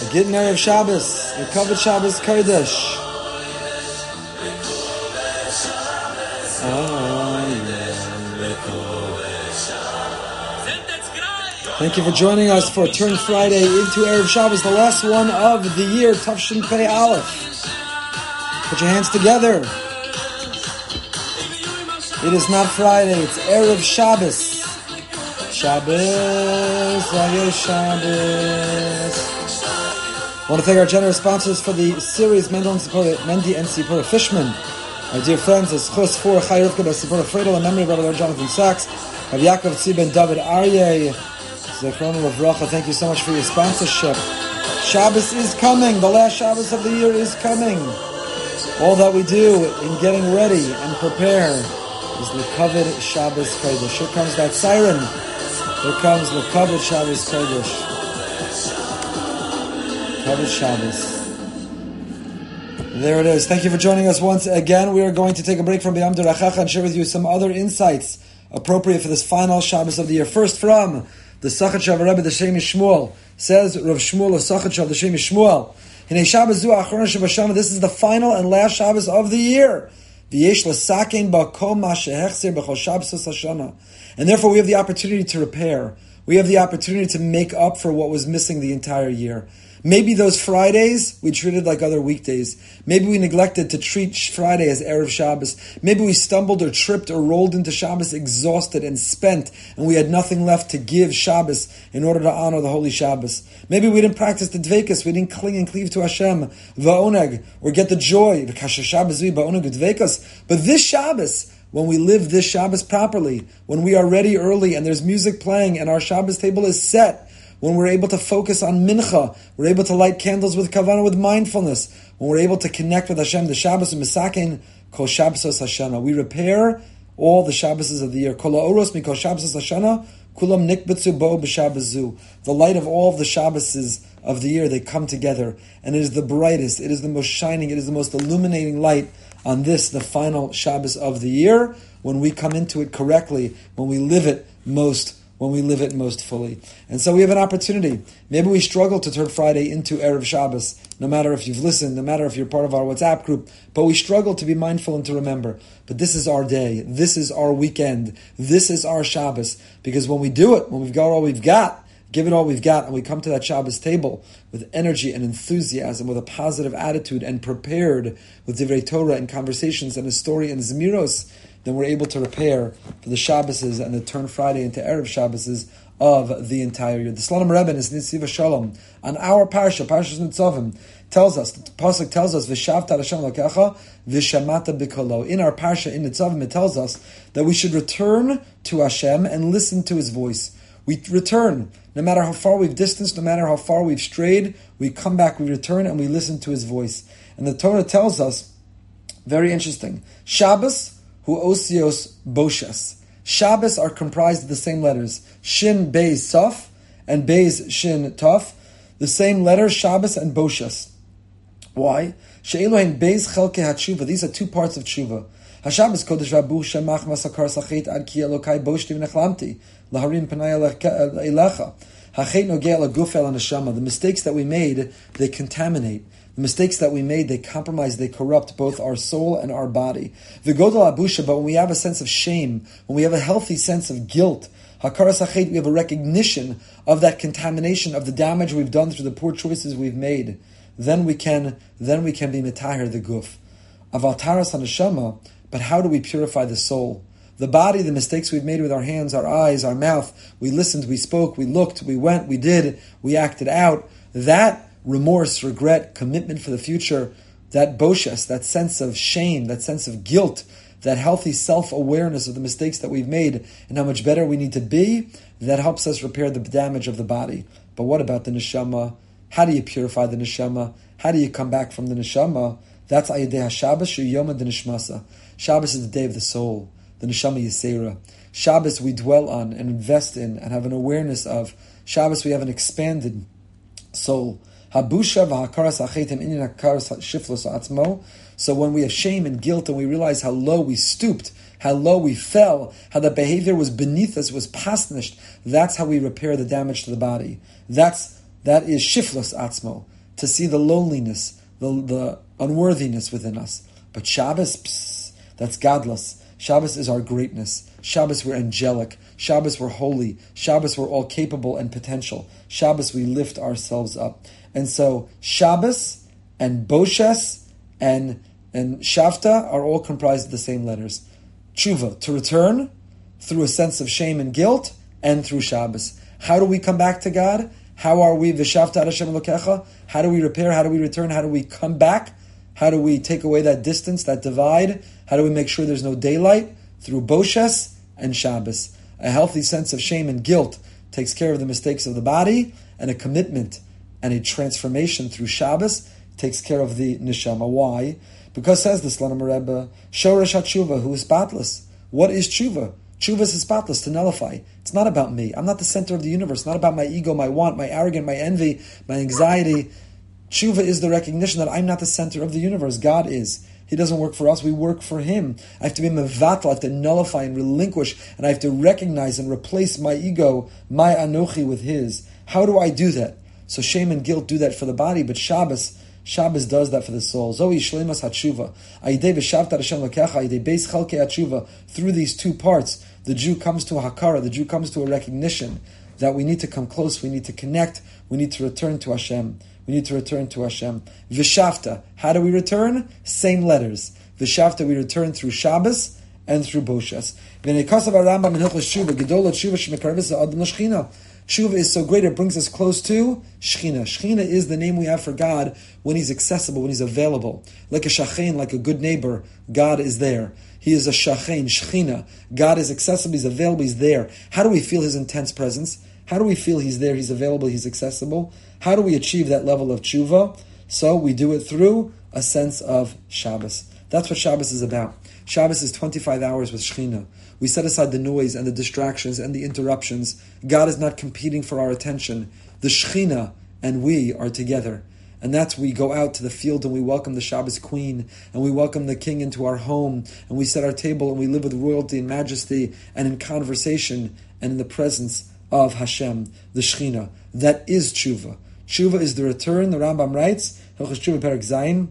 A Gittin of Shabbos, the covered Shabbos Kodesh. Thank you for joining us for Turn Friday into Erev Shabbos, the last one of the year, Tafshin Pei Aleph. Put your hands together. It is not Friday, it's Erev Shabbos. Shabbos, Shabbos. I want to thank our generous sponsors for the series, Mendel and Sipora, Mendy and Sipora Fishman. Our dear friends, as Chus for Chai Rivka by Sipora Friedel, in memory of Rabbi Jonathan Sacks, of Yaakov and David Aryeh, Zechron of Racha, thank you so much for your sponsorship. Shabbos is coming. The last Shabbos of the year is coming. All that we do in getting ready and prepare is the covered Shabbos Kodesh. Here comes that siren. Here comes the covered Shabbos Kodesh. Covered Shabbos. There it is. Thank you for joining us once again. We are going to take a break from B'yam Durachacha and share with you some other insights appropriate for this final Shabbos of the year. First from the Sachat Rebbe, the Shem Shmuel, says Rav Shmuel of Sachat the Shem Shmuel. In a Shabbos Zu Achron Shabbos this is the final and last Shabbos of the year. Shabbos. And therefore we have the opportunity to repair. We have the opportunity to make up for what was missing the entire year. Maybe those Fridays we treated like other weekdays. Maybe we neglected to treat Friday as Erev Shabbos. Maybe we stumbled or tripped or rolled into Shabbos exhausted and spent, and we had nothing left to give Shabbos in order to honor the Holy Shabbos. Maybe we didn't practice the Dvekas, we didn't cling and cleave to Hashem, Va'oneg, or get the joy, But this Shabbos, when we live this Shabbos properly, when we are ready early and there's music playing and our Shabbos table is set, when we're able to focus on mincha, we're able to light candles with kavana, with mindfulness, when we're able to connect with Hashem, the Shabbos and Misakin, kol Shabbosos Hashana. We repair all the Shabbos of the year. Kol oros mi kol Shabbosos Hashana, kulam nikbetzu bo b'Shabbosu. The light of all of the Shabbos of the year, they come together, and it is the brightest, it is the most shining, it is the most illuminating light on this, the final Shabbos of the year, when we come into it correctly, when we live it most when we live it most fully. And so we have an opportunity. Maybe we struggle to turn Friday into Erev Shabbos, no matter if you've listened, no matter if you're part of our WhatsApp group, but we struggle to be mindful and to remember. But this is our day. This is our weekend. This is our Shabbos. Because when we do it, when we've got all we've got, give it all we've got, and we come to that Shabbos table with energy and enthusiasm, with a positive attitude, and prepared with Divrei Torah and conversations and a story and Zmiros, then we're able to repair for the Shabboses and the turn Friday into Erev Shabboses of the entire year. The Slonim Rebbe is Nesivos Shalom on our parsha, Parshas Nitzavim, tells us, the pasuk tells us, "V'shavta Hashem lokecha v'shamata b'kolo." In our parsha in Nitzavim, it tells us that we should return to Hashem and listen to His voice. We return, no matter how far we've distanced, no matter how far we've strayed. We come back, we return, and we listen to His voice. And the Torah tells us, very interesting, Shabbos hu osios boshas. Shabbos are comprised of the same letters, Shin Beis Sof and Beis Shin Tov, the same letters, Shabbos and Boshas. Why? She'elohim Beis Chelke HaTshuva. These are two parts of Tshuva. HaShabbos Kodesh Rabu Shemach Masakar Sachet Ad Ki Elokai Boshti V'nechlamti Laharim Panay Elecha. The mistakes that we made, they contaminate. The mistakes that we made, they compromise, they corrupt both our soul and our body. The Vigodal abusha, but when we have a sense of shame, when we have a healthy sense of guilt, hakaras we have a recognition of that contamination, of the damage we've done through the poor choices we've made. Then we can, then we can be mitahir the guf. Avaltaras haneshama, but how do we purify the soul? The body, the mistakes we've made with our hands, our eyes, our mouth, we listened, we spoke, we looked, we went, we did, we acted out. That remorse, regret, commitment for the future, that boshas, that sense of shame, that sense of guilt, that healthy self awareness of the mistakes that we've made and how much better we need to be, that helps us repair the damage of the body. But what about the neshama? How do you purify the neshama? How do you come back from the neshama? That's Ayadeh HaShabbos Yom the Nishmasa. Shabbos is the day of the soul, the neshama Yisera. Shabbos we dwell on and invest in and have an awareness of. Shabbos we have an expanded soul. Habusha v'hakaras inin hakaras shiflos. So when we have shame and guilt and we realize how low we stooped, how low we fell, how the behavior was beneath us, was pasnished, that's how we repair the damage to the body. That's That is shiflus atzmo, to see the loneliness, the, the unworthiness within us. But Shabbos, that's gadlus. Shabbos is our greatness. Shabbos we're angelic. Shabbos we're holy. Shabbos we're all capable and potential. Shabbos we lift ourselves up. And so Shabbos and Boshes and and Shavta are all comprised of the same letters. Tshuva, to return through a sense of shame and guilt, and through Shabbos. How do we come back to God? How are we v'shavta Hashem Elokecha? How do we repair? How do we return? How do we come back? How do we take away that distance, that divide? How do we make sure there's no daylight? Through Boshes and Shabbos. A healthy sense of shame and guilt takes care of the mistakes of the body, and a commitment and a transformation through Shabbos takes care of the neshama. Why? Because says the Slonim Rebbe, Shoresh HaTshuva, who is spotless. What is tshuva? Tshuva is spotless, to nullify. It's not about me. I'm not the center of the universe. It's not about my ego, my want, my arrogance, my envy, my anxiety. Tshuva is the recognition that I'm not the center of the universe. God is. He doesn't work for us, we work for Him. I have to be mevatel, I have to nullify and relinquish, and I have to recognize and replace my ego, my anochi, with His. How do I do that? So shame and guilt do that for the body, but Shabbos, Shabbos does that for the soul. Zoe shlemas hatshuva. Through these two parts, the Jew comes to a hakara, the Jew comes to a recognition that we need to come close, we need to connect, we need to return to Hashem. We need to return to Hashem. Vishavta. How do we return? Same letters. Vishavta, we return through Shabbos and through Boshas. Tshuva is so great, it brings us close to Shechina. Shechina is the name we have for God when He's accessible, when He's available. Like a shachain, like a good neighbor, God is there. He is a shachain, Shechina. God is accessible, He's available, He's there. How do we feel His intense presence? How do we feel He's there, He's available, He's accessible? How do we achieve that level of tshuva? So we do it through a sense of Shabbos. That's what Shabbos is about. Shabbos is 25 hours with Shechina. We set aside the noise and the distractions and the interruptions. God is not competing for our attention. The Shechina and we are together. And that's we go out to the field and we welcome the Shabbos queen and we welcome the king into our home and we set our table and we live with royalty and majesty and in conversation and in the presence of Hashem, the Shechina. That is tshuva. Tshuva is the return. The Rambam writes, Hilchas Tshuva Perak Zayin,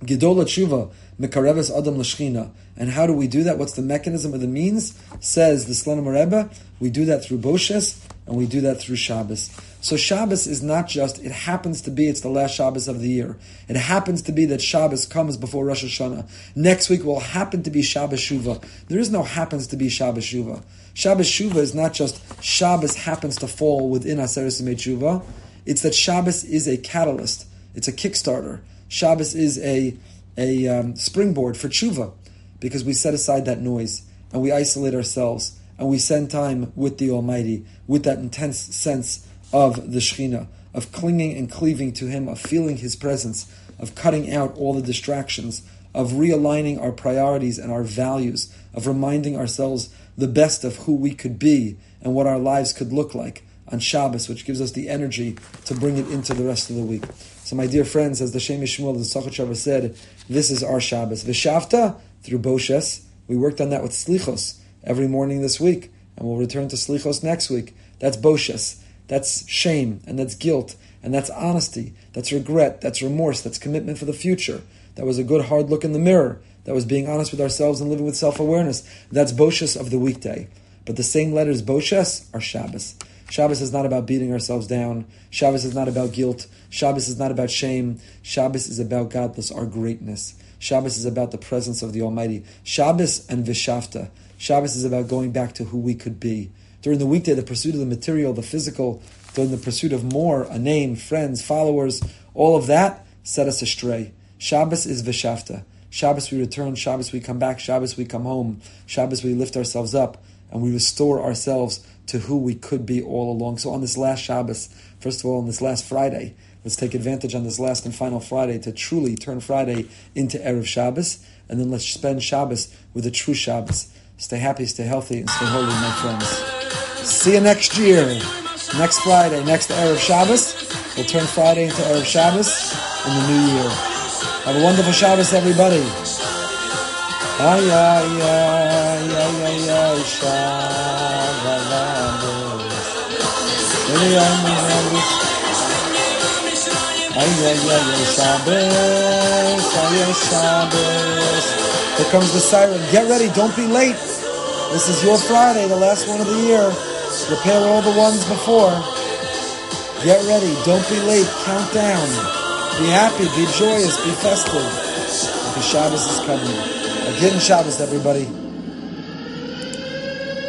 Gedola Tshuva, Mekareves Adam L'Shchina. And how do we do that? What's the mechanism of the means? Says the Slonim Rebbe, we do that through Boshes, and we do that through Shabbos. So Shabbos is not just, it happens to be, it's the last Shabbos of the year. It happens to be that Shabbos comes before Rosh Hashanah. Next week will happen to be Shabbos Shuvah. There is no happens to be Shabbos Shuvah. Shabbos Shuvah is not just Shabbos happens to fall within Aseret Shuvah. It's that Shabbos is a catalyst. It's a Kickstarter. Shabbos is a, a um, springboard for tshuva because we set aside that noise and we isolate ourselves and we spend time with the Almighty with that intense sense of the Shekhinah, of clinging and cleaving to Him, of feeling His presence, of cutting out all the distractions, of realigning our priorities and our values, of reminding ourselves the best of who we could be and what our lives could look like on Shabbos, which gives us the energy to bring it into the rest of the week. So, my dear friends, as the Shem Yishmuel, the Sachat said, this is our Shabbos. Vishavta through Boshes. We worked on that with Slichos every morning this week, and we'll return to Slichos next week. That's Boshes. That's shame, and that's guilt, and that's honesty, that's regret, that's remorse, that's commitment for the future. That was a good hard look in the mirror. That was being honest with ourselves and living with self awareness. That's Boshes of the weekday. But the same letters, Boshes, are Shabbos. Shabbos is not about beating ourselves down. Shabbos is not about guilt. Shabbos is not about shame. Shabbos is about gadlus, our greatness. Shabbos is about the presence of the Almighty. Shabbos and Vishavta. Shabbos is about going back to who we could be. During the weekday, the pursuit of the material, the physical, during the pursuit of more, a name, friends, followers, all of that set us astray. Shabbos is Vishavta. Shabbos we return, Shabbos we come back, Shabbos we come home, Shabbos we lift ourselves up, and we restore ourselves to who we could be all along. So on this last Shabbos, first of all, on this last Friday, let's take advantage on this last and final Friday to truly turn Friday into Erev Shabbos, and then let's spend Shabbos with a true Shabbos. Stay happy, stay healthy, and stay holy, my friends. See you next year, next Friday, next Erev Shabbos. We'll turn Friday into Erev Shabbos in the new year. Have a wonderful Shabbos, everybody. Shabbos. Shabbos, Shabbos. Here comes the siren. Get ready, don't be late. This is your Friday, the last one of the year. Repair all the ones before. Get ready, don't be late, count down. Be happy, be joyous, be festive. Because Shabbos is coming. Again, Shabbos, everybody.